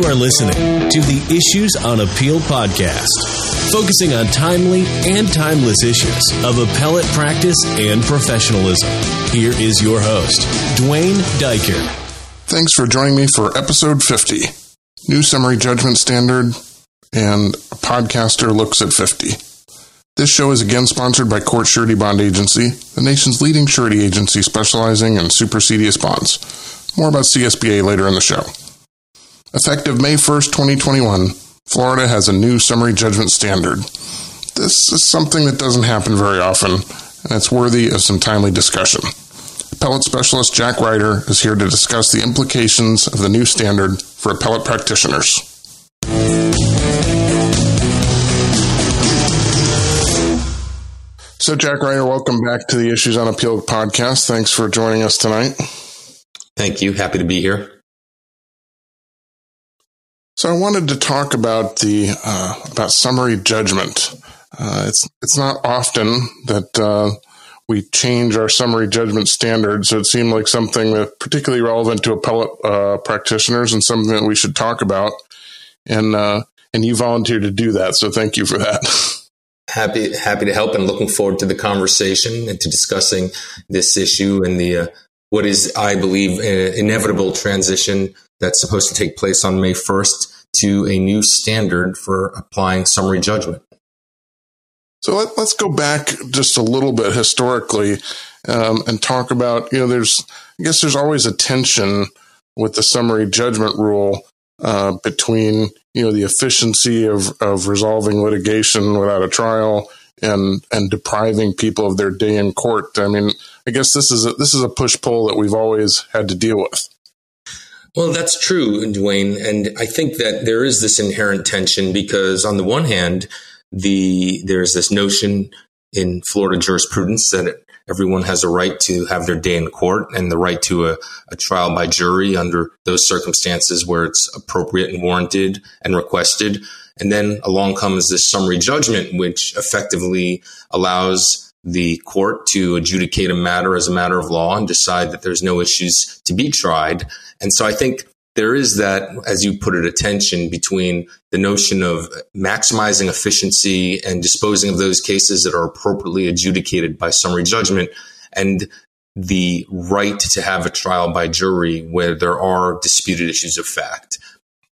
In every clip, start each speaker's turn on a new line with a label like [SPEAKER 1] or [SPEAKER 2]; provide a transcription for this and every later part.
[SPEAKER 1] You are listening to the Issues on Appeal podcast, focusing on timely and timeless issues of appellate practice and professionalism. Here is your host, Duane Daiker.
[SPEAKER 2] Thanks for joining me for episode 50 New Summary Judgment Standard and a podcaster looks at 50. This show is again sponsored by Court Surety Bond Agency, the nation's leading surety agency specializing in supersedeas bonds. More about CSBA later in the show. Effective May 1st, 2021, Florida has a new summary judgment standard. This is something that doesn't happen very often, and it's worthy of some timely discussion. Appellate specialist Jack Reiter is here to discuss the implications of the new standard for appellate practitioners. So, Jack Reiter, welcome back to the Issues on Appeal podcast. Thanks for joining us tonight.
[SPEAKER 3] Thank you. Happy to be here.
[SPEAKER 2] So I wanted to talk about the uh, about summary judgment. Uh, it's it's not often that uh, we change our summary judgment standards. So it seemed like something that particularly relevant to appellate uh, practitioners and something that we should talk about. And uh, and you volunteered to do that, so thank you for that.
[SPEAKER 3] Happy happy to help, and looking forward to the conversation and to discussing this issue and the uh, what is, I believe, inevitable transition that's supposed to take place on May 1st to a new standard for applying summary judgment.
[SPEAKER 2] So let, us go back just a little bit historically um, and talk about, you know, there's, I guess there's always a tension with the summary judgment rule uh, between, you know, the efficiency of, of resolving litigation without a trial and and depriving people of their day in court. I mean, I guess this is a, this is a push pull that we've always had to deal with.
[SPEAKER 3] Well, that's true, Duane, and I think that there is this inherent tension because on the one hand, the there's this notion in Florida jurisprudence that everyone has a right to have their day in court and the right to a, a, trial by jury under those circumstances where it's appropriate and warranted and requested. And then along comes this summary judgment, which effectively allows the court to adjudicate a matter as a matter of law and decide that there's no issues to be tried. And so I think there is that, as you put it, a tension between the notion of maximizing efficiency and disposing of those cases that are appropriately adjudicated by summary judgment and the right to have a trial by jury where there are disputed issues of fact.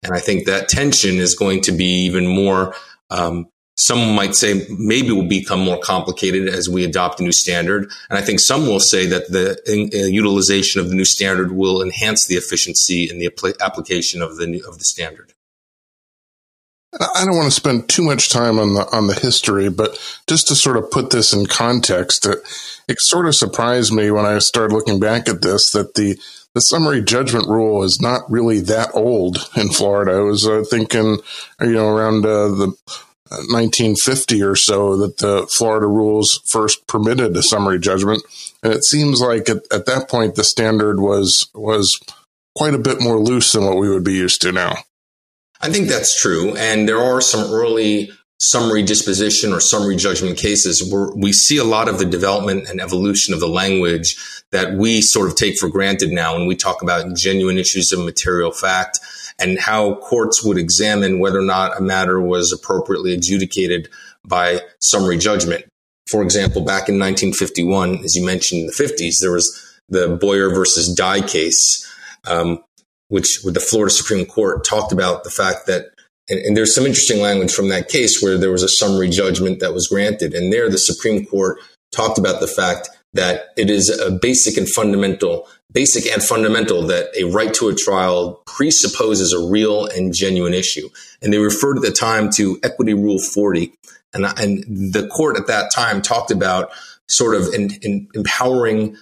[SPEAKER 3] And I think that tension is going to be even more um, some might say maybe will become more complicated as we adopt a new standard. And I think some will say that the in, uh, utilization of the new standard will enhance the efficiency in the apl- application of the of the standard.
[SPEAKER 2] I don't want to spend too much time on the on the history, but just to sort of put this in context, it, it sort of surprised me when I started looking back at this that the the summary judgment rule is not really that old in Florida. I was uh, thinking, you know, around uh, the 1950 or so that the Florida rules first permitted a summary judgment, and it seems like at, at that point the standard was was quite a bit more loose than what we would be used to now.
[SPEAKER 3] I think that's true, and there are some early summary disposition or summary judgment cases where we see a lot of the development and evolution of the language that we sort of take for granted now when we talk about genuine issues of material fact and how courts would examine whether or not a matter was appropriately adjudicated by summary judgment. For example, back in 1951, as you mentioned in the 50s, there was the Boyer versus Dye case, um, which the Florida Supreme Court talked about the fact that, and, and there's some interesting language from that case where there was a summary judgment that was granted. And there, the Supreme Court talked about the fact that it is a basic and fundamental basic and fundamental that a right to a trial presupposes a real and genuine issue. And they referred at the time to Equity Rule 40. And, and the court at that time talked about sort of in, in empowering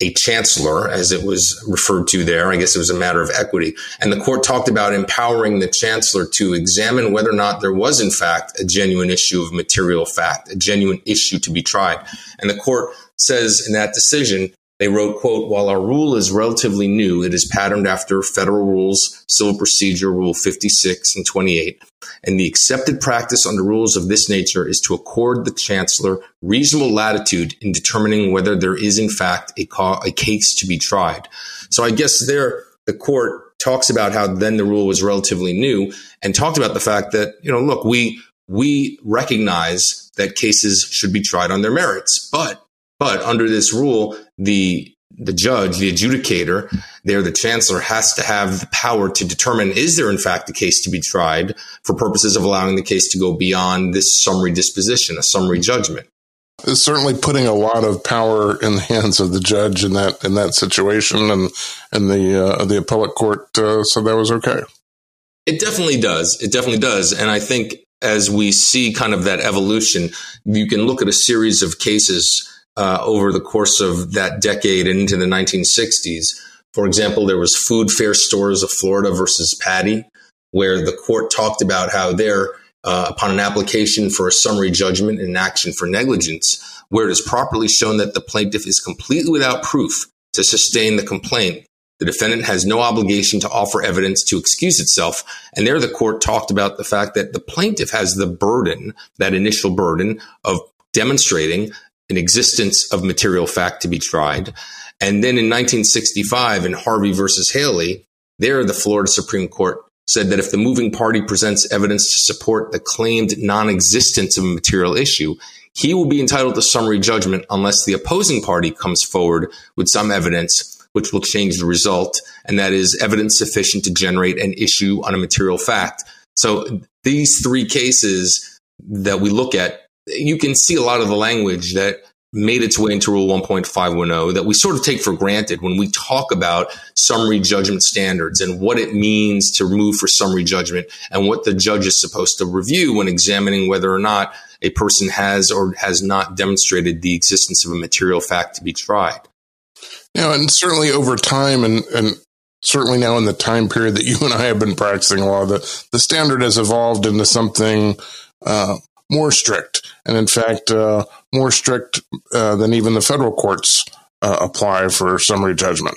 [SPEAKER 3] a chancellor, as it was referred to there. I guess it was a matter of equity. And the court talked about empowering the chancellor to examine whether or not there was, in fact, a genuine issue of material fact, a genuine issue to be tried. And the court says in that decision they wrote, quote, while our rule is relatively new, it is patterned after federal rules, civil procedure rule 56 and 28. And the accepted practice under rules of this nature is to accord the chancellor reasonable latitude in determining whether there is in fact a, ca- a case to be tried. So I guess there, the court talks about how then the rule was relatively new and talked about the fact that, you know, look, we, we recognize that cases should be tried on their merits, but, but under this rule, the, the judge, the adjudicator, there, the chancellor has to have the power to determine is there in fact a case to be tried for purposes of allowing the case to go beyond this summary disposition, a summary judgment
[SPEAKER 2] is certainly putting a lot of power in the hands of the judge in that in that situation, and and the uh, the appellate court uh, said that was okay.
[SPEAKER 3] It definitely does. It definitely does, and I think as we see kind of that evolution, you can look at a series of cases uh, over the course of that decade and into the 1960s. For example, there was Food Fair Stores of Florida versus Patty, where the court talked about how there uh, upon an application for a summary judgment in action for negligence, where it is properly shown that the plaintiff is completely without proof to sustain the complaint. The defendant has no obligation to offer evidence to excuse itself. And there the court talked about the fact that the plaintiff has the burden, that initial burden of demonstrating an existence of material fact to be tried. And then in 1965 in Harvey versus Haley, there the Florida Supreme Court said that if the moving party presents evidence to support the claimed non existence of a material issue, he will be entitled to summary judgment unless the opposing party comes forward with some evidence which will change the result, and that is evidence sufficient to generate an issue on a material fact. So these three cases that we look at, you can see a lot of the language that made its way into Rule 1.510 that we sort of take for granted when we talk about summary judgment standards and what it means to move for summary judgment and what the judge is supposed to review when examining whether or not a person has or has not demonstrated the existence of a material fact to be tried.
[SPEAKER 2] Now, and certainly over time and, and certainly now in the time period that you and I have been practicing law, the, the standard has evolved into something uh, more strict, and in fact, uh, more strict uh, than even the federal courts uh, apply for summary judgment.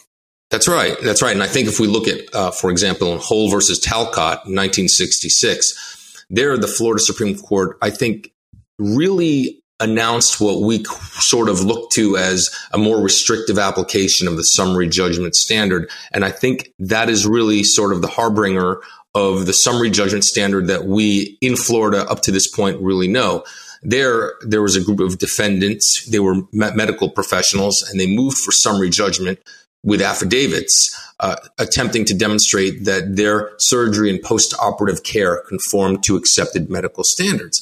[SPEAKER 3] That's right. That's right. And I think if we look at, uh, for example, in Holl versus Talcott, 1966, there the Florida Supreme Court, I think, really announced what we sort of look to as a more restrictive application of the summary judgment standard. And I think that is really sort of the harbinger of the summary judgment standard that we in Florida up to this point really know. There, there was a group of defendants. They were medical professionals and they moved for summary judgment with affidavits, uh, attempting to demonstrate that their surgery and post-operative care conformed to accepted medical standards.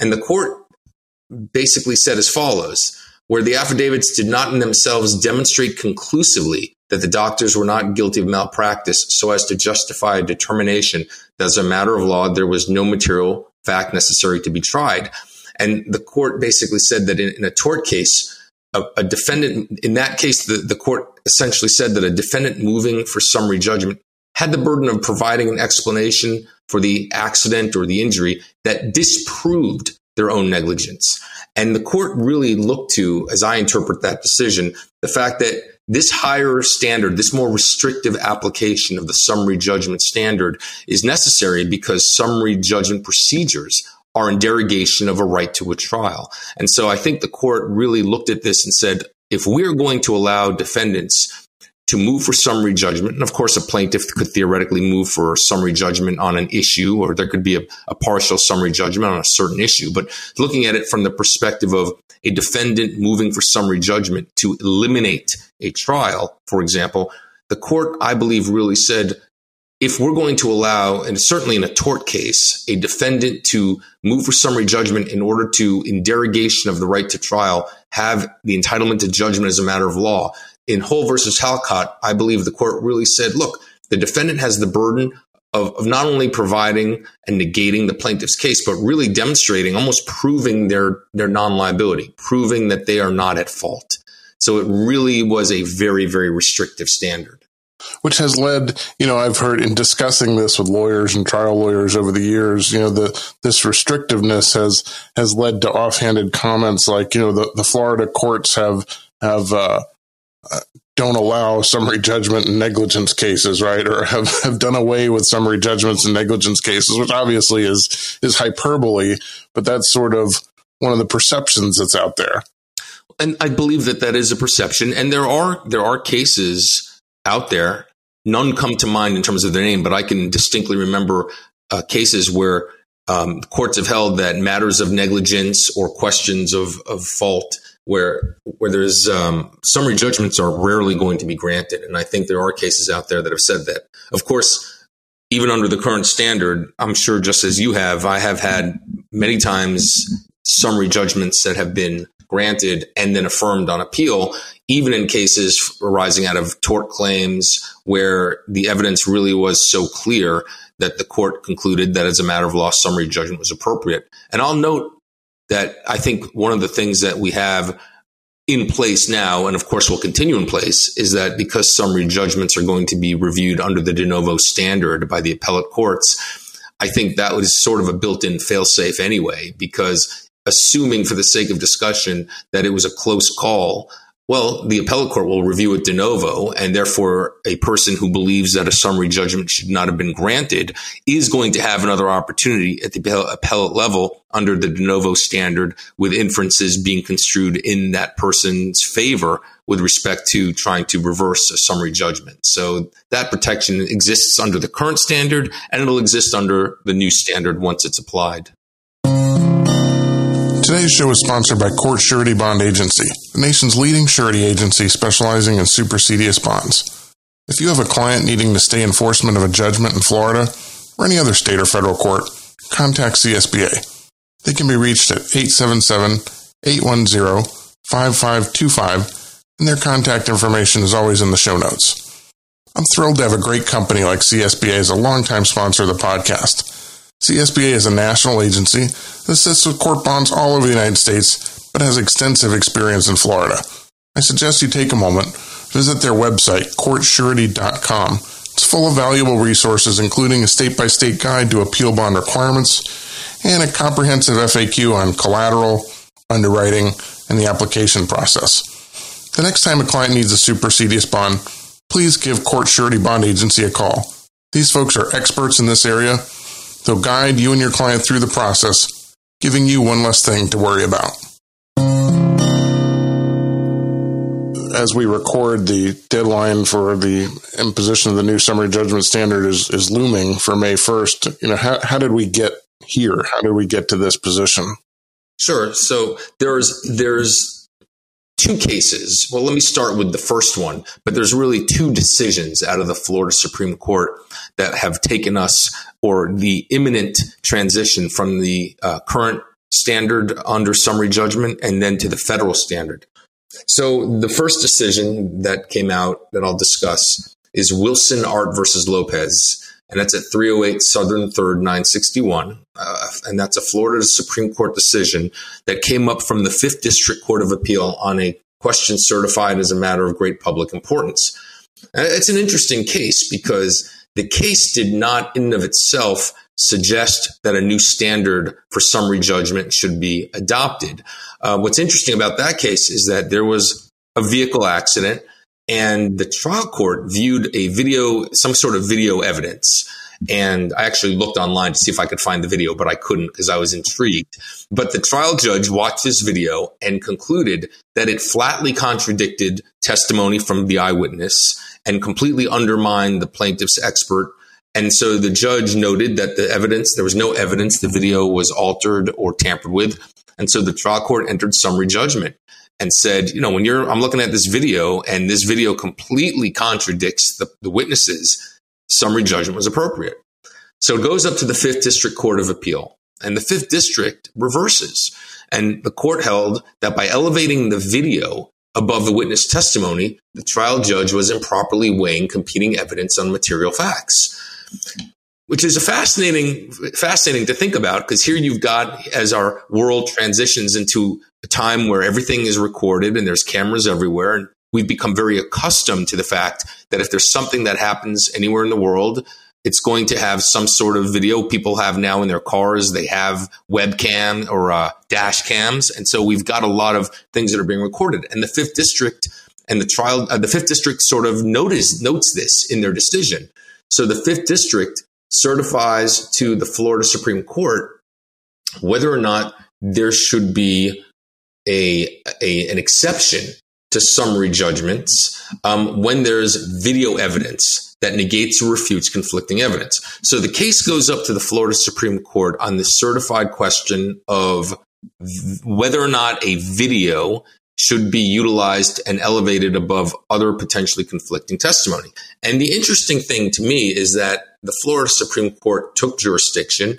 [SPEAKER 3] And the court basically said as follows, where the affidavits did not in themselves demonstrate conclusively that the doctors were not guilty of malpractice so as to justify a determination that as a matter of law, there was no material fact necessary to be tried. And the court basically said that in, in a tort case, a, a, defendant, in that case, the, the court essentially said that a defendant moving for summary judgment had the burden of providing an explanation for the accident or the injury that disproved their own negligence. And the court really looked to, as I interpret that decision, the fact that this higher standard, this more restrictive application of the summary judgment standard is necessary because summary judgment procedures are in derogation of a right to a trial. And so I think the court really looked at this and said, if we're going to allow defendants to move for summary judgment. And of course, a plaintiff could theoretically move for summary judgment on an issue, or there could be a, a, partial summary judgment on a certain issue. But looking at it from the perspective of a defendant moving for summary judgment to eliminate a trial, for example, the court, I believe, really said if we're going to allow, and certainly in a tort case, a defendant to move for summary judgment in order to, in derogation of the right to trial, have the entitlement to judgment as a matter of law, in Holl versus Talcott, I believe the court really said, look, the defendant has the burden of, of, not only providing and negating the plaintiff's case, but really demonstrating, almost proving their, their non liability, proving that they are not at fault. So it really was a very, very restrictive standard.
[SPEAKER 2] Which has led, you know, I've heard in discussing this with lawyers and trial lawyers over the years, you know, the, this restrictiveness has, has led to offhanded comments like, you know, the, the Florida courts have, have, uh, don't allow summary judgment in negligence cases, right? Or have, have done away with summary judgments in negligence cases, which obviously is, is hyperbole, but that's sort of one of the perceptions that's out there.
[SPEAKER 3] And I believe that that is a perception. And there are, there are cases out there none come to mind in terms of their name, but I can distinctly remember uh, cases where um, courts have held that matters of negligence or questions of, of fault where where there's um, summary judgments are rarely going to be granted, and I think there are cases out there that have said that. Of course, even under the current standard, I'm sure just as you have, I have had many times summary judgments that have been granted and then affirmed on appeal, even in cases arising out of tort claims where the evidence really was so clear that the court concluded that as a matter of law, summary judgment was appropriate. And I'll note that I think one of the things that we have in place now, and of course will continue in place, is that because summary judgments are going to be reviewed under the de novo standard by the appellate courts, I think that was sort of a built in failsafe anyway, because assuming for the sake of discussion that it was a close call, well, the appellate court will review it de novo, and therefore a person who believes that a summary judgment should not have been granted is going to have another opportunity at the appellate level under the de novo standard with inferences being construed in that person's favor with respect to trying to reverse a summary judgment. So that protection exists under the current standard and it'll exist under the new standard once it's applied.
[SPEAKER 2] Today's show is sponsored by Court Surety Bond Agency, the nation's leading surety agency specializing in supersedeas bonds. If you have a client needing to stay enforcement of a judgment in Florida or any other state or federal court, contact CSBA. They can be reached at 877-810-5525 and their contact information is always in the show notes. I'm thrilled to have a great company like CSBA as a longtime sponsor of the podcast. CSBA is a national agency that assists with court bonds all over the United States, but has extensive experience in Florida. I suggest you take a moment, visit their website, courtsurety.com. It's full of valuable resources, including a state by state guide to appeal bond requirements and a comprehensive FAQ on collateral, underwriting, and the application process. The next time a client needs a supersedeas bond, please give Court Surety Bond Agency a call. These folks are experts in this area They'll guide you and your client through the process, giving you one less thing to worry about. As we record, the deadline for the imposition of the new summary judgment standard is, is looming for May 1st. You know, how, how did we get here? How did we get to this position?
[SPEAKER 3] Sure. So there's, there's, two cases. Well, let me start with the first one, but there's really two decisions out of the Florida Supreme Court that have taken us or the imminent transition from the uh, current standard under summary judgment and then to the federal standard. So the first decision that came out that I'll discuss is Wilsonart versus Lopez, and that's at 308 Southern 3rd 961. Uh, and that's a Florida Supreme Court decision that came up from the Fifth District Court of Appeal on a question certified as a matter of great public importance. Uh, it's an interesting case because the case did not, in of itself, suggest that a new standard for summary judgment should be adopted. Uh, what's interesting about that case is that there was a vehicle accident and the trial court viewed a video, some sort of video evidence. And I actually looked online to see if I could find the video, but I couldn't because I was intrigued. But the trial judge watched this video and concluded that it flatly contradicted testimony from the eyewitness and completely undermined the plaintiff's expert. And so the judge noted that the evidence, there was no evidence the video was altered or tampered with. And so the trial court entered summary judgment and said, you know, when you're, I'm looking at this video and this video completely contradicts the, the witnesses, summary judgment was appropriate. So it goes up to the Fifth District Court of Appeal, and the Fifth District reverses. And the court held that by elevating the video above the witness testimony, the trial judge was improperly weighing competing evidence on material facts. Which is a fascinating, fascinating to think about because here you've got as our world transitions into a time where everything is recorded and there's cameras everywhere, and we've become very accustomed to the fact that if there's something that happens anywhere in the world, it's going to have some sort of video people have now in their cars. They have webcam or uh, dash cams. And so we've got a lot of things that are being recorded. And the fifth district and the trial, uh, the fifth district sort of notice, notes this in their decision. So the fifth district certifies to the Florida Supreme Court whether or not there should be a, a an exception to summary judgments um, when there's video evidence that negates or refutes conflicting evidence. So the case goes up to the Florida Supreme Court on the certified question of whether or not a video should be utilized and elevated above other potentially conflicting testimony. And the interesting thing to me is that the Florida Supreme Court took jurisdiction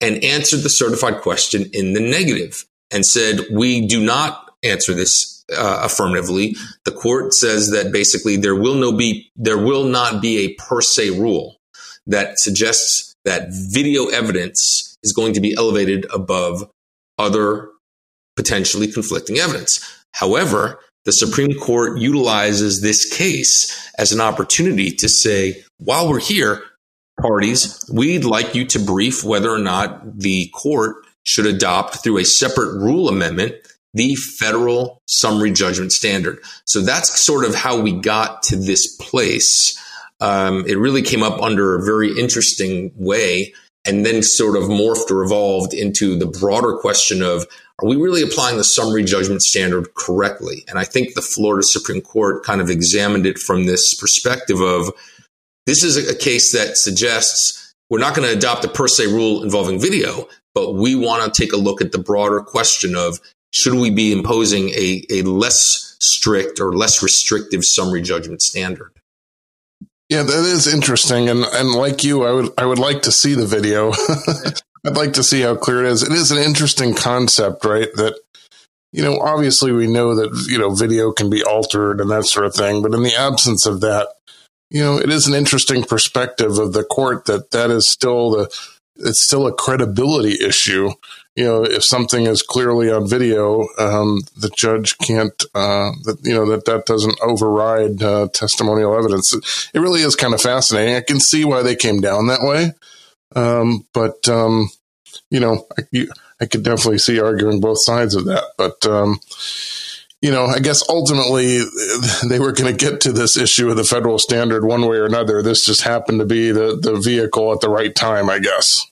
[SPEAKER 3] and answered the certified question in the negative and said, we do not answer this uh, affirmatively. The court says that basically there will no be there will not be a per se rule that suggests that video evidence is going to be elevated above other potentially conflicting evidence. However, the Supreme Court utilizes this case as an opportunity to say, while we're here, parties, we'd like you to brief whether or not the court should adopt through a separate rule amendment the federal summary judgment standard. So that's sort of how we got to this place. Um, it really came up under a very interesting way and then sort of morphed or evolved into the broader question of are we really applying the summary judgment standard correctly? And I think the Florida Supreme Court kind of examined it from this perspective of this is a case that suggests we're not going to adopt a per se rule involving video, but we want to take a look at the broader question of should we be imposing a, a less strict or less restrictive summary judgment standard?
[SPEAKER 2] Yeah, that is interesting, and and like you, I would I would like to see the video. I'd like to see how clear it is. It is an interesting concept, right? That you know, obviously we know that you know video can be altered and that sort of thing, but in the absence of that, you know, it is an interesting perspective of the court that that is still the it's still a credibility issue you know, if something is clearly on video, um, the judge can't, uh, that, you know, that that doesn't override uh, testimonial evidence. It, really is kind of fascinating. I can see why they came down that way. Um, but, um, you know, I, you, I, could definitely see arguing both sides of that. But, um, you know, I guess ultimately they were going to get to this issue of the federal standard one way or another. This just happened to be the, the vehicle at the right time, I guess.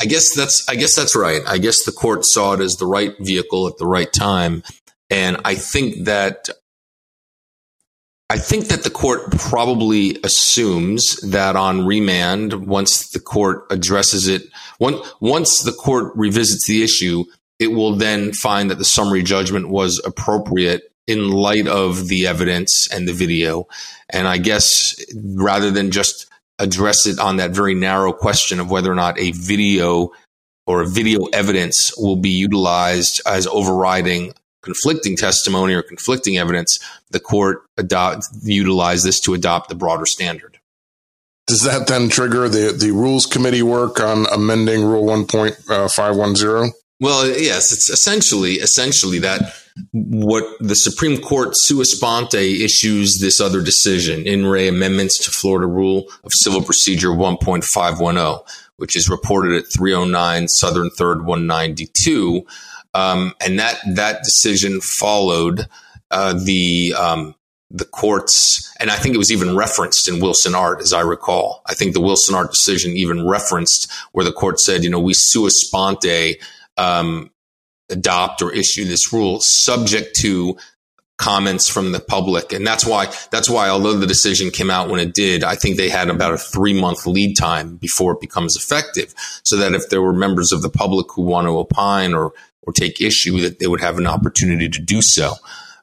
[SPEAKER 3] I guess that's I guess that's right. I guess the court saw it as the right vehicle at the right time, and I think that I think that the court probably assumes that on remand, once the court addresses it, once the court revisits the issue, it will then find that the summary judgment was appropriate in light of the evidence and the video. And I guess rather than just address it on that very narrow question of whether or not a video or a video evidence will be utilized as overriding conflicting testimony or conflicting evidence, the court adopt, utilize this to adopt the broader standard.
[SPEAKER 2] Does that then trigger the, the rules committee work on amending Rule 1.510?
[SPEAKER 3] Well, yes, it's essentially essentially that what the Supreme Court sua sponte issues this other decision in re amendments to Florida Rule of Civil Procedure 1.510, which is reported at 309 Southern 3rd 192. Um, and that, that decision followed uh, the um, the courts, and I think it was even referenced in Wilsonart, as I recall. I think the Wilsonart decision even referenced where the court said, you know, we sua sponte um, adopt or issue this rule subject to comments from the public. And that's why that's why although the decision came out when it did i think they had about a 3 month lead time before it becomes effective so that if there were members of the public who want to opine or or take issue that they would have an opportunity to do so.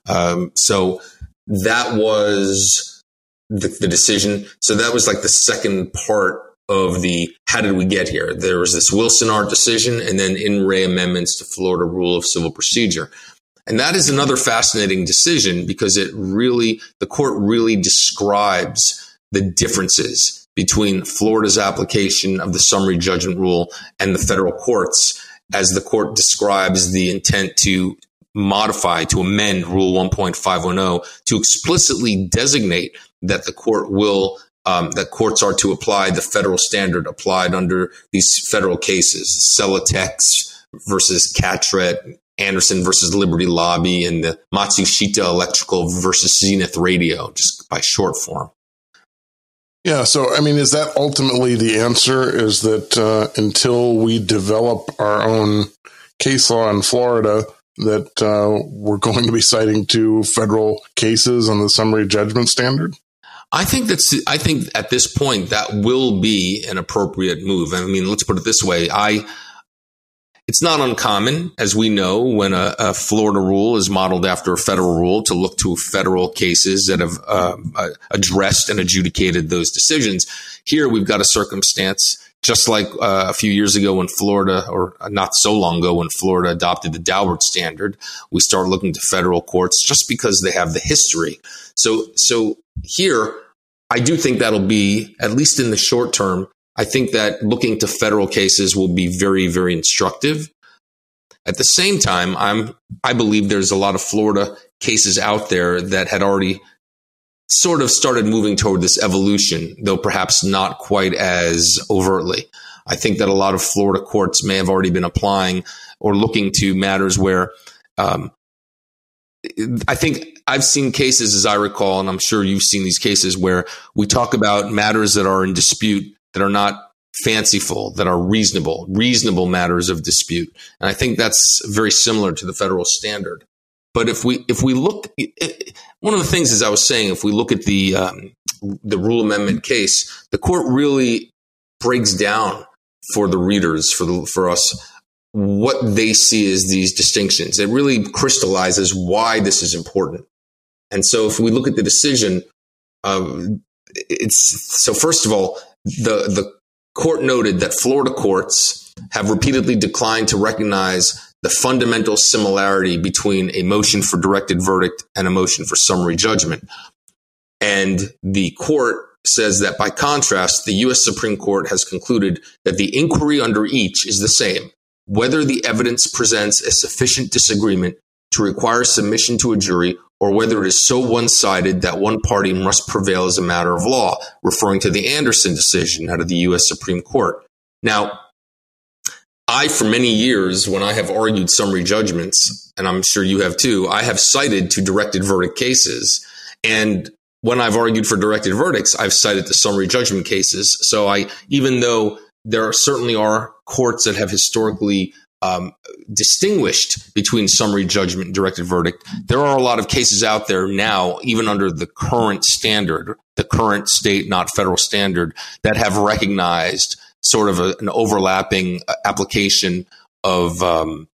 [SPEAKER 3] Um, so that was the, the decision. So that was like the second part of the how did we get here? There was this Wilsonart decision and then in re amendments to Florida Rule of Civil Procedure. And that is another fascinating decision because it really, the court really describes the differences between Florida's application of the summary judgment rule and the federal courts as the court describes the intent to modify, to amend Rule 1.510 to explicitly designate that the court will um, that courts are to apply the federal standard applied under these federal cases, Celotex versus Catrett, Anderson versus Liberty Lobby, and the Matsushita Electrical versus Zenith Radio, just by short form.
[SPEAKER 2] Yeah, so I mean, is that ultimately the answer? Is that uh, until we develop our own case law in Florida, that uh, we're going to be citing two federal cases on the summary judgment standard?
[SPEAKER 3] I think that's. I think at this point that will be an appropriate move. I mean, let's put it this way. I. It's not uncommon, as we know, when a, a Florida rule is modeled after a federal rule, to look to federal cases that have uh, addressed and adjudicated those decisions. Here, we've got a circumstance just like uh, a few years ago when Florida, or not so long ago when Florida adopted the Daubert standard, we start looking to federal courts just because they have the history. So, so here, I do think that'll be at least in the short term. I think that looking to federal cases will be very, very instructive. At the same time, I'm I believe there's a lot of Florida cases out there that had already sort of started moving toward this evolution, though perhaps not quite as overtly. I think that a lot of Florida courts may have already been applying or looking to matters where um, I think I've seen cases, as I recall, and I'm sure you've seen these cases where we talk about matters that are in dispute that are not fanciful, that are reasonable, reasonable matters of dispute. And I think that's very similar to the federal standard. But if we if we look, one of the things, as I was saying, if we look at the um, the rule amendment case, the court really breaks down for the readers, for the for us, what they see as these distinctions. It really crystallizes why this is important. And so, if we look at the decision, um, it's so. First of all, the the court noted that Florida courts have repeatedly declined to recognize the fundamental similarity between a motion for directed verdict and a motion for summary judgment. And the court says that by contrast, the U.S. Supreme Court has concluded that the inquiry under each is the same, whether the evidence presents a sufficient disagreement to require submission to a jury or whether it is so one sided that one party must prevail as a matter of law, referring to the Anderson decision out of the U.S. Supreme Court. Now, I, for many years, when I have argued summary judgments, and I'm sure you have too, I have cited to directed verdict cases. And when I've argued for directed verdicts, I've cited the summary judgment cases. So I, even though there certainly are courts that have historically um, distinguished between summary judgment and directed verdict, there are a lot of cases out there now, even under the current standard, the current state, not federal standard, that have recognized sort of a, an overlapping uh, application of um,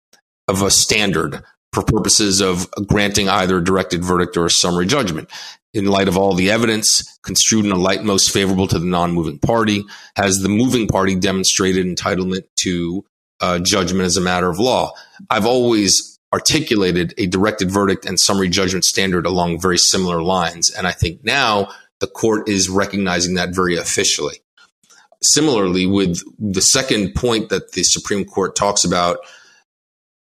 [SPEAKER 3] of a standard for purposes of granting either a directed verdict or a summary judgment. In light of all the evidence, construed in a light most favorable to the non-moving party, has the moving party demonstrated entitlement to uh, judgment as a matter of law? I've always articulated a directed verdict and summary judgment standard along very similar lines, and I think now the court is recognizing that very officially similarly with the second point that the Supreme Court talks about,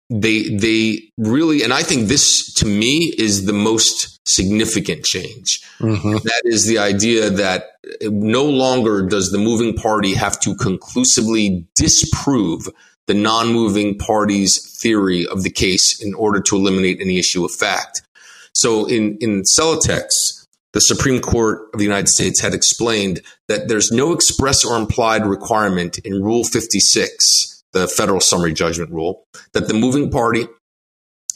[SPEAKER 3] they they really and I think this to me is the most significant change. Mm-hmm. That is the idea that no longer does the moving party have to conclusively disprove the non-moving party's theory of the case in order to eliminate any issue of fact. So in in Celotex, the Supreme Court of the United States had explained that there's no express or implied requirement in Rule 56, the federal summary judgment rule, that the moving party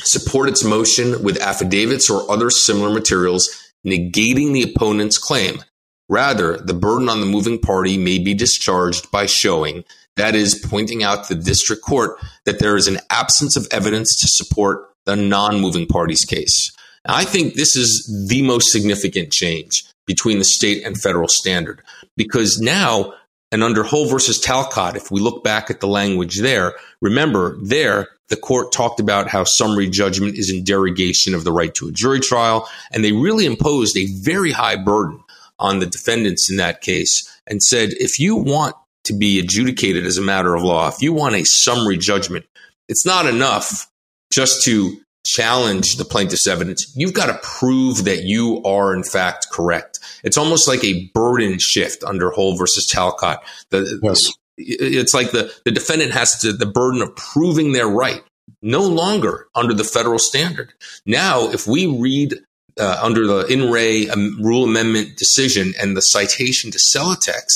[SPEAKER 3] support its motion with affidavits or other similar materials negating the opponent's claim. Rather, the burden on the moving party may be discharged by showing, that is, pointing out to the district court that there is an absence of evidence to support the non moving party's case. I think this is the most significant change between the state and federal standard because now, and under Holl versus Talcott, if we look back at the language there, remember there, the court talked about how summary judgment is in derogation of the right to a jury trial. And they really imposed a very high burden on the defendants in that case and said, if you want to be adjudicated as a matter of law, if you want a summary judgment, it's not enough just to challenge the plaintiff's evidence, you've got to prove that you are in fact correct. It's almost like a burden shift under Holl versus Talcott. The, yes. It's like the, the defendant has to the burden of proving their right, no longer under the federal standard. Now, if we read uh, under the in re um, rule amendment decision and the citation to Celotex,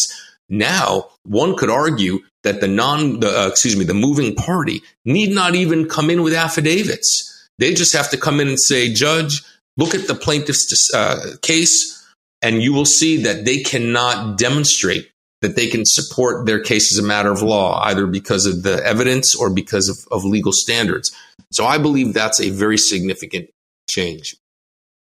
[SPEAKER 3] now one could argue that the non, the, uh, excuse me, the moving party need not even come in with affidavits they just have to come in and say, Judge, look at the plaintiff's uh, case. And you will see that they cannot demonstrate that they can support their case as a matter of law, either because of the evidence or because of, of legal standards. So I believe that's a very significant change.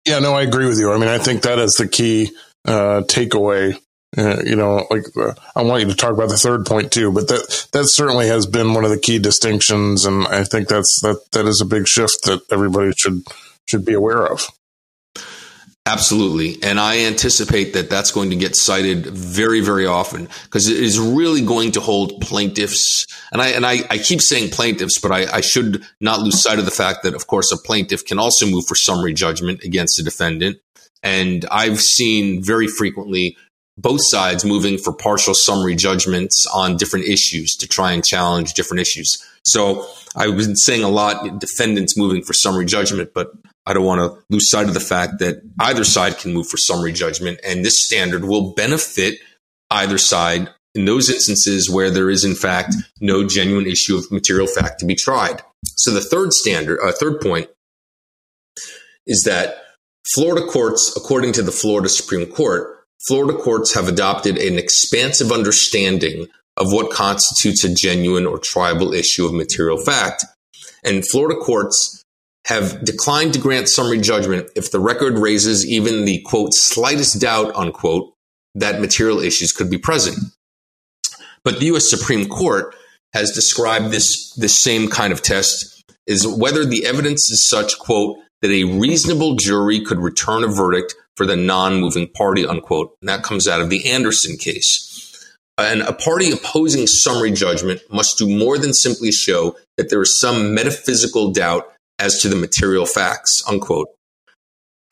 [SPEAKER 2] Yeah, no, I agree with you. I mean, I think that is the key uh, takeaway. Uh, you know, like uh, I want you to talk about the third point too, but that that certainly has been one of the key distinctions, and I think that's that that is a big shift that everybody should should be aware of.
[SPEAKER 3] Absolutely. And I anticipate that that's going to get cited very, very often because it is really going to hold plaintiffs. And I, and I, I keep saying plaintiffs, but I, I, should not lose sight of the fact that, of course, a plaintiff can also move for summary judgment against a defendant. And I've seen very frequently both sides moving for partial summary judgments on different issues to try and challenge different issues. So I've been saying a lot defendants moving for summary judgment, but I don't want to lose sight of the fact that either side can move for summary judgment, and this standard will benefit either side in those instances where there is, in fact, no genuine issue of material fact to be tried. So the third standard, uh, third point, is that Florida courts, according to the Florida Supreme Court, Florida courts have adopted an expansive understanding of what constitutes a genuine or triable issue of material fact. And Florida courts have declined to grant summary judgment if the record raises even the quote slightest doubt unquote that material issues could be present. But the US Supreme Court has described this this same kind of test is whether the evidence is such quote that a reasonable jury could return a verdict for the non-moving party unquote. And that comes out of the Anderson case. And a party opposing summary judgment must do more than simply show that there is some metaphysical doubt as to the material facts, unquote.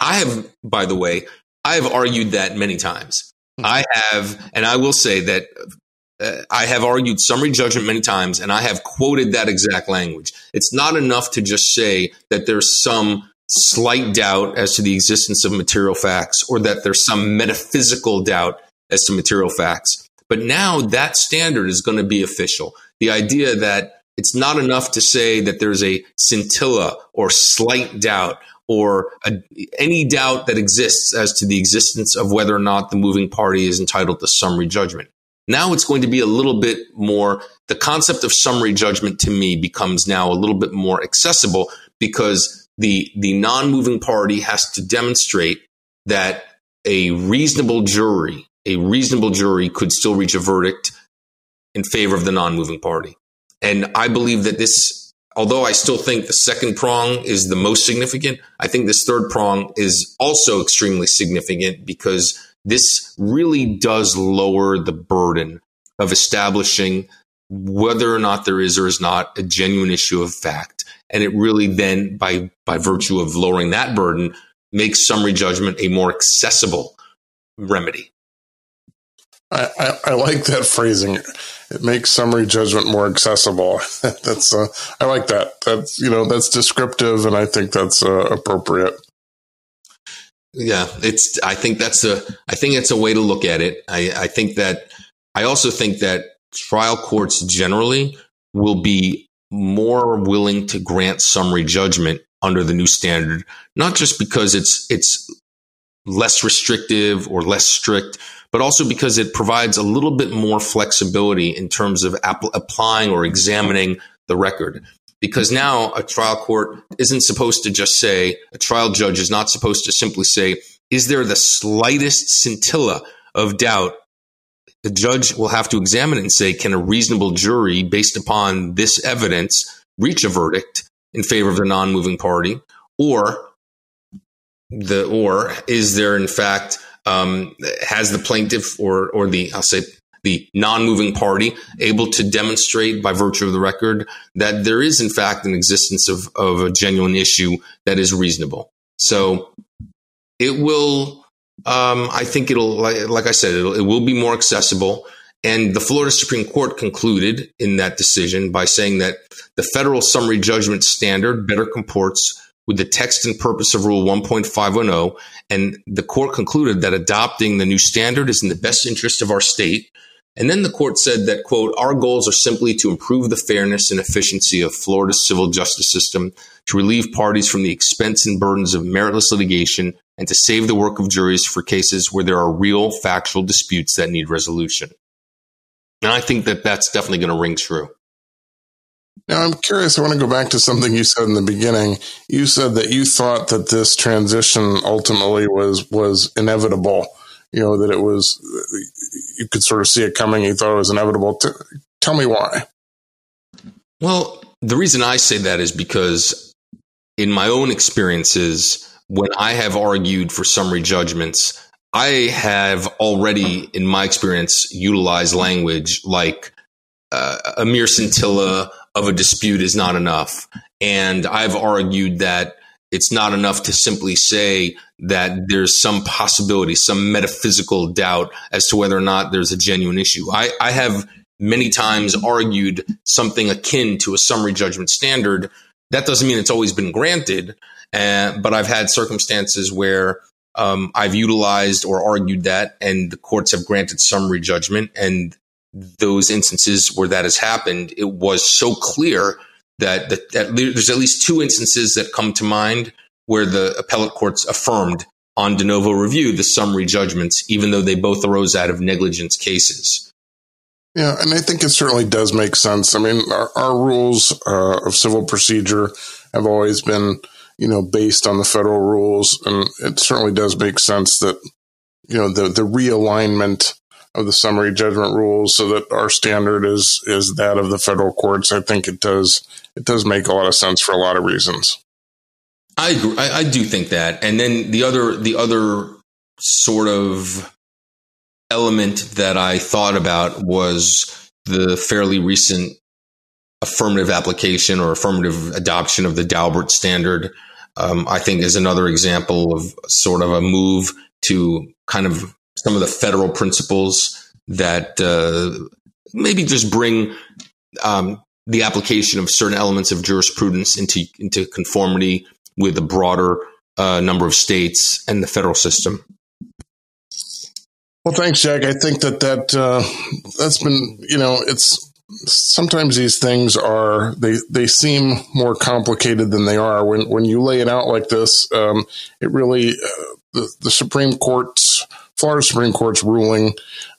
[SPEAKER 3] I have, by the way, I have argued that many times. Hmm. I have, and I will say that uh, I have argued summary judgment many times, and I have quoted that exact language. It's not enough to just say that there's some slight doubt as to the existence of material facts or that there's some metaphysical doubt as to material facts. But now that standard is going to be official. The idea that it's not enough to say that there's a scintilla or slight doubt or a, any doubt that exists as to the existence of whether or not the moving party is entitled to summary judgment. Now it's going to be a little bit more, the concept of summary judgment to me becomes now a little bit more accessible because the, the non moving party has to demonstrate that a reasonable jury, a reasonable jury could still reach a verdict in favor of the non moving party. And I believe that this, although I still think the second prong is the most significant, I think this third prong is also extremely significant because this really does lower the burden of establishing whether or not there is or is not a genuine issue of fact. And it really then, by, by virtue of lowering that burden, makes summary judgment a more accessible remedy.
[SPEAKER 2] I, I, I like that phrasing it makes summary judgment more accessible. that's uh, I like that. That's you know that's descriptive, and I think that's uh, appropriate.
[SPEAKER 3] Yeah, it's. I think that's a. I think it's a way to look at it. I, I think that. I also think that trial courts generally will be more willing to grant summary judgment under the new standard, not just because it's it's less restrictive or less strict, but also because it provides a little bit more flexibility in terms of app- applying or examining the record. Because now a trial court isn't supposed to just say, a trial judge is not supposed to simply say, is there the slightest scintilla of doubt? The judge will have to examine it and say, can a reasonable jury, based upon this evidence, reach a verdict in favor of the non moving party? Or the or is there in fact um, has the plaintiff or or the I'll say the non-moving party able to demonstrate by virtue of the record that there is in fact an existence of, of a genuine issue that is reasonable. So it will, um, I think it'll, like, like I said, it will be more accessible. And the Florida Supreme Court concluded in that decision by saying that the federal summary judgment standard better comports with the text and purpose of Rule 1.510. And the court concluded that adopting the new standard is in the best interest of our state. And then the court said that, quote, our goals are simply to improve the fairness and efficiency of Florida's civil justice system, to relieve parties from the expense and burdens of meritless litigation, and to save the work of juries for cases where there are real factual disputes that need resolution. And I think that that's definitely going to ring true.
[SPEAKER 2] Now, I'm curious. I want to go back to something you said in the beginning. You said that you thought that this transition ultimately was was inevitable. You know that it was. You could sort of see it coming. You thought it was inevitable. Tell me why.
[SPEAKER 3] Well, the reason I say that is because in my own experiences, when I have argued for summary judgments, I have already, in my experience, utilized language like uh, a mere scintilla of a dispute is not enough. And I've argued that it's not enough to simply say that there's some possibility, some metaphysical doubt as to whether or not there's a genuine issue. I, I have many times argued something akin to a summary judgment standard. That doesn't mean it's always been granted, uh, but I've had circumstances where um, I've utilized or argued that, and the courts have granted summary judgment. And those instances where that has happened, it was so clear that, that, that there's at least two instances that come to mind where the appellate courts affirmed on de novo review the summary judgments, even though they both arose out of negligence cases.
[SPEAKER 2] Yeah, and I think it certainly does make sense. I mean, our, our rules uh, of civil procedure have always been, you know, based on the federal rules, and it certainly does make sense that, you know, the the realignment of the summary judgment rules so that our standard is is that of the federal courts. I think it does it does make a lot of sense for a lot of reasons.
[SPEAKER 3] I agree. I, I do think that, and then the other the other sort of element that I thought about was the fairly recent affirmative application or affirmative adoption of the Daubert standard. Um, I think is another example of sort of a move to kind of some of the federal principles that uh, maybe just bring um, the application of certain elements of jurisprudence into into conformity with a broader uh, number of states and the federal system.
[SPEAKER 2] Well, thanks, Jack. I think that that uh, that's been you know it's sometimes these things are they they seem more complicated than they are when when you lay it out like this. Um, it really uh, the the Supreme Court's Florida Supreme Court's ruling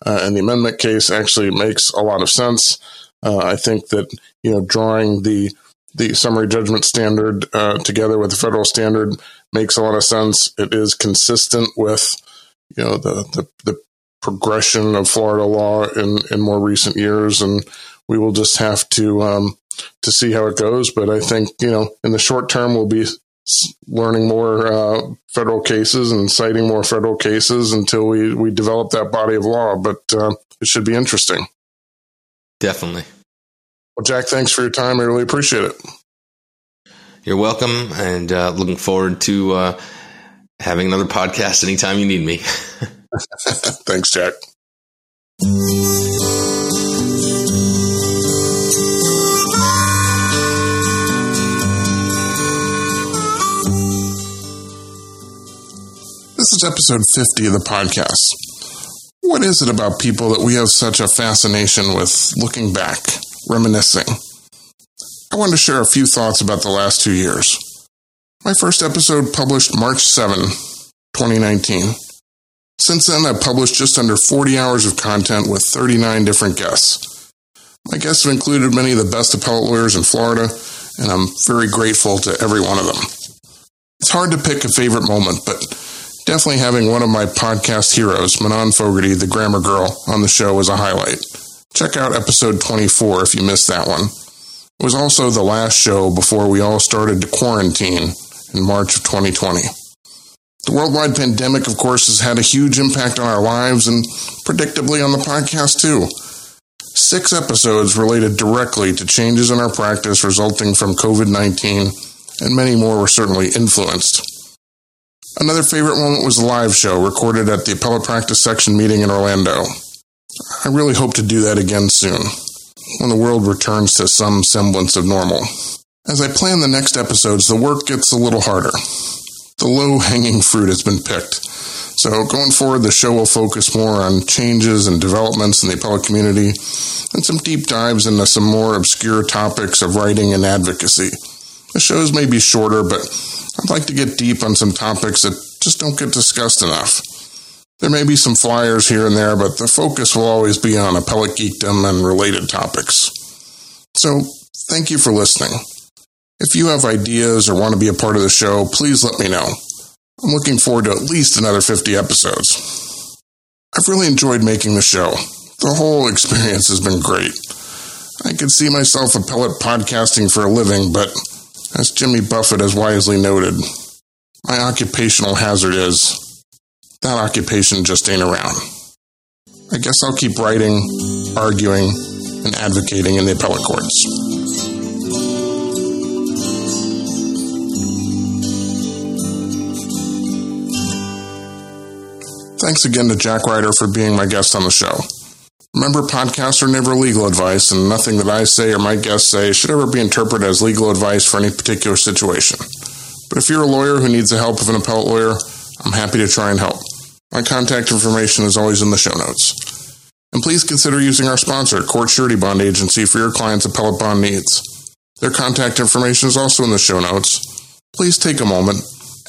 [SPEAKER 2] uh, in the amendment case actually makes a lot of sense. Uh, I think that you know drawing the the summary judgment standard uh, together with the federal standard makes a lot of sense. It is consistent with you know the the, the progression of Florida law in in more recent years, and we will just have to um, to see how it goes. But I think you know in the short term we'll be learning more uh, federal cases and citing more federal cases until we, we develop that body of law. But uh, it should be interesting.
[SPEAKER 3] Definitely.
[SPEAKER 2] Well, Jack, thanks for your time. I really appreciate it.
[SPEAKER 3] You're welcome, and uh, looking forward to uh, having another podcast anytime you need me.
[SPEAKER 2] thanks, Jack. This is episode 50 of the podcast. What is it about people that we have such a fascination with looking back, reminiscing? I wanted to share a few thoughts about the last two years. My first episode published March 7, 2019. Since then, I've published just under 40 hours of content with 39 different guests. My guests have included many of the best appellate lawyers in Florida, and I'm very grateful to every one of them. It's hard to pick a favorite moment, but Definitely having one of my podcast heroes, Mignon Fogarty, the grammar girl, on the show was a highlight. Check out episode 24 if you missed that one. It was also the last show before we all started to quarantine in March of 2020. The worldwide pandemic, of course, has had a huge impact on our lives and predictably on the podcast too. Six episodes related directly to changes in our practice resulting from COVID 19, and many more were certainly influenced. Another favorite moment was the live show recorded at the Appellate Practice Section meeting in Orlando. I really hope to do that again soon, when the world returns to some semblance of normal. As I plan the next episodes, the work gets a little harder. The low hanging fruit has been picked. So, going forward, the show will focus more on changes and developments in the appellate community and some deep dives into some more obscure topics of writing and advocacy. The shows may be shorter, but I'd like to get deep on some topics that just don't get discussed enough. There may be some flyers here and there, but the focus will always be on appellate geekdom and related topics. So, thank you for listening. If you have ideas or want to be a part of the show, please let me know. I'm looking forward to at least another 50 episodes. I've really enjoyed making the show. The whole experience has been great. I could see myself appellate podcasting for a living, but as Jimmy Buffett has wisely noted, my occupational hazard is that occupation just ain't around. I guess I'll keep writing, arguing, and advocating in the appellate courts. Thanks again to Jack Reiter for being my guest on the show. Remember, podcasts are never legal advice, and nothing that I say or my guests say should ever be interpreted as legal advice for any particular situation. But if you're a lawyer who needs the help of an appellate lawyer, I'm happy to try and help. My contact information is always in the show notes. And please consider using our sponsor, Court Surety Bond Agency, for your client's appellate bond needs. Their contact information is also in the show notes. Please take a moment,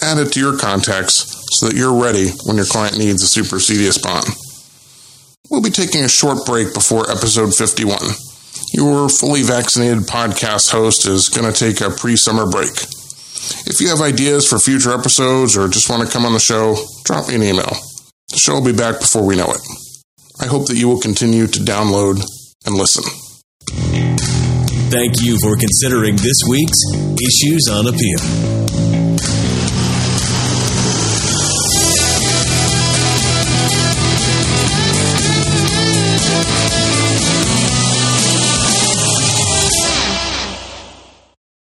[SPEAKER 2] add it to your contacts so that you're ready when your client needs a supersedeas bond. We'll be taking a short break before episode 51. Your fully vaccinated podcast host is going to take a pre summer break. If you have ideas for future episodes or just want to come on the show, drop me an email. The show will be back before we know it. I hope that you will continue to download and listen.
[SPEAKER 1] Thank you for considering this week's Issues on Appeal.